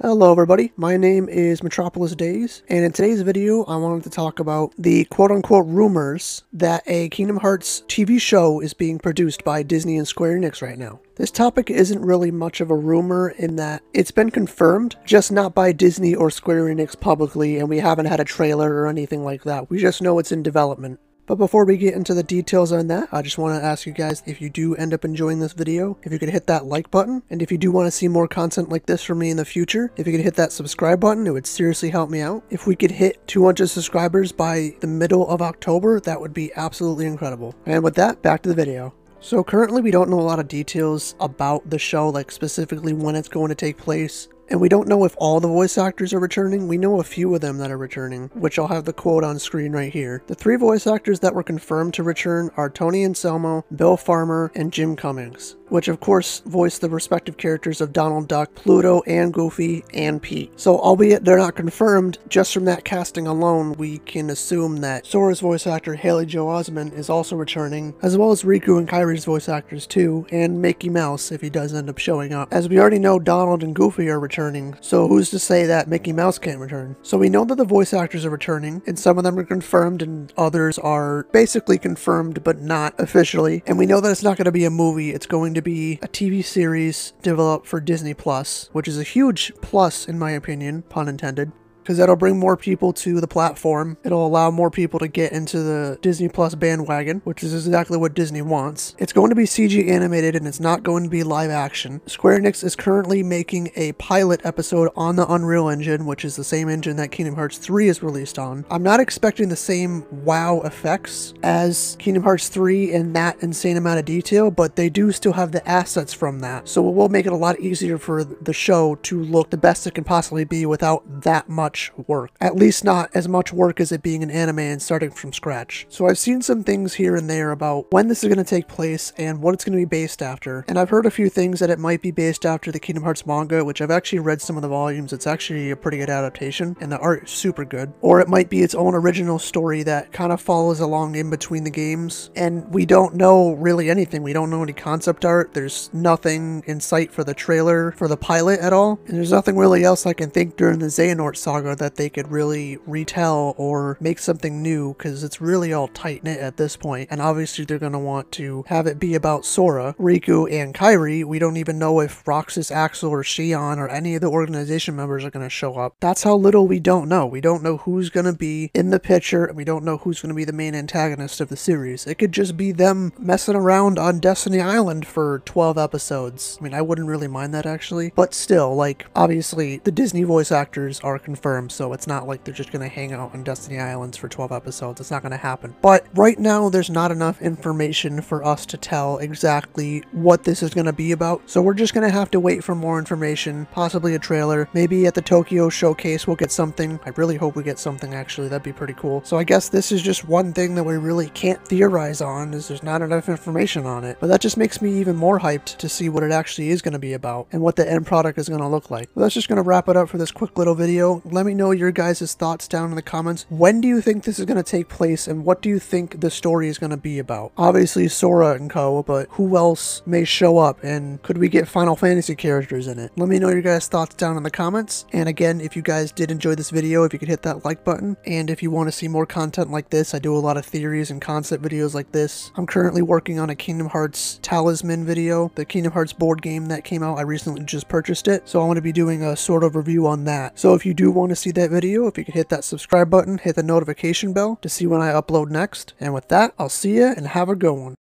Hello everybody, my name is Metropolis Days, and in today's video I wanted to talk about the quote-unquote rumors that a Kingdom Hearts TV show is being produced by Disney and Square Enix right now. This topic isn't really much of a rumor in that it's been confirmed, just not by Disney or Square Enix publicly, and we haven't had a trailer or anything like that. We just know it's in development. But before we get into the details on that, I just want to ask you guys if you do end up enjoying this video, if you could hit that like button, and if you do want to see more content like this from me in the future, if you could hit that subscribe button, it would seriously help me out. If we could hit 200 subscribers by the middle of October, that would be absolutely incredible. And with that, back to the video. So currently we don't know a lot of details about the show, like specifically when it's going to take place. And we don't know if all the voice actors are returning. We know a few of them that are returning, which I'll have the quote on screen right here. The three voice actors that were confirmed to return are Tony Anselmo, Bill Farmer, and Jim Cummings which of course voice the respective characters of Donald Duck, Pluto, and Goofy, and Pete. So albeit they're not confirmed, just from that casting alone, we can assume that Sora's voice actor Haley Joel Osment is also returning, as well as Riku and Kairi's voice actors too, and Mickey Mouse if he does end up showing up. As we already know, Donald and Goofy are returning, so who's to say that Mickey Mouse can't return? So we know that the voice actors are returning, and some of them are confirmed and others are basically confirmed but not officially, and we know that it's not going to be a movie, it's going to to be a TV series developed for Disney Plus, which is a huge plus in my opinion, pun intended because that'll bring more people to the platform. It'll allow more people to get into the Disney Plus bandwagon, which is exactly what Disney wants. It's going to be CG animated and it's not going to be live action. Square Enix is currently making a pilot episode on the Unreal Engine, which is the same engine that Kingdom Hearts 3 is released on. I'm not expecting the same wow effects as Kingdom Hearts 3 in that insane amount of detail, but they do still have the assets from that. So it will make it a lot easier for the show to look the best it can possibly be without that much much work. At least not as much work as it being an anime and starting from scratch. So I've seen some things here and there about when this is going to take place and what it's going to be based after. And I've heard a few things that it might be based after the Kingdom Hearts manga, which I've actually read some of the volumes. It's actually a pretty good adaptation and the art is super good. Or it might be its own original story that kind of follows along in between the games. And we don't know really anything. We don't know any concept art. There's nothing in sight for the trailer for the pilot at all. And there's nothing really else I can think during the Xehanort saga saga that they could really retell or make something new because it's really all tight knit at this point. And obviously, they're going to want to have it be about Sora, Riku, and Kairi. We don't even know if Roxas, Axel, or Xion or any of the organization members are going to show up. That's how little we don't know. We don't know who's going to be in the picture, and we don't know who's going to be the main antagonist of the series. It could just be them messing around on Destiny Island for 12 episodes. I mean, I wouldn't really mind that actually, but still, like, obviously, the Disney voice actors are confirmed so it's not like they're just going to hang out on Destiny Islands for 12 episodes. It's not going to happen. But right now, there's not enough information for us to tell exactly what this is going to be about, so we're just going to have to wait for more information, possibly a trailer. Maybe at the Tokyo Showcase we'll get something. I really hope we get something, actually. That'd be pretty cool. So I guess this is just one thing that we really can't theorize on, is there's not enough information on it. But that just makes me even more hyped to see what it actually is going to be about and what the end product is going to look like. But that's just going to wrap it up for this quick little video. Let me me know your guys' thoughts down in the comments. When do you think this is going to take place and what do you think the story is going to be about? Obviously Sora and co, but who else may show up and could we get Final Fantasy characters in it? Let me know your guys' thoughts down in the comments. And again, if you guys did enjoy this video, if you could hit that like button. And if you want to see more content like this, I do a lot of theories and concept videos like this. I'm currently working on a Kingdom Hearts Talisman video, the Kingdom Hearts board game that came out. I recently just purchased it, so I want to be doing a sort of review on that. So if you do want to see that video, if you could hit that subscribe button, hit the notification bell to see when I upload next. And with that, I'll see you and have a good one.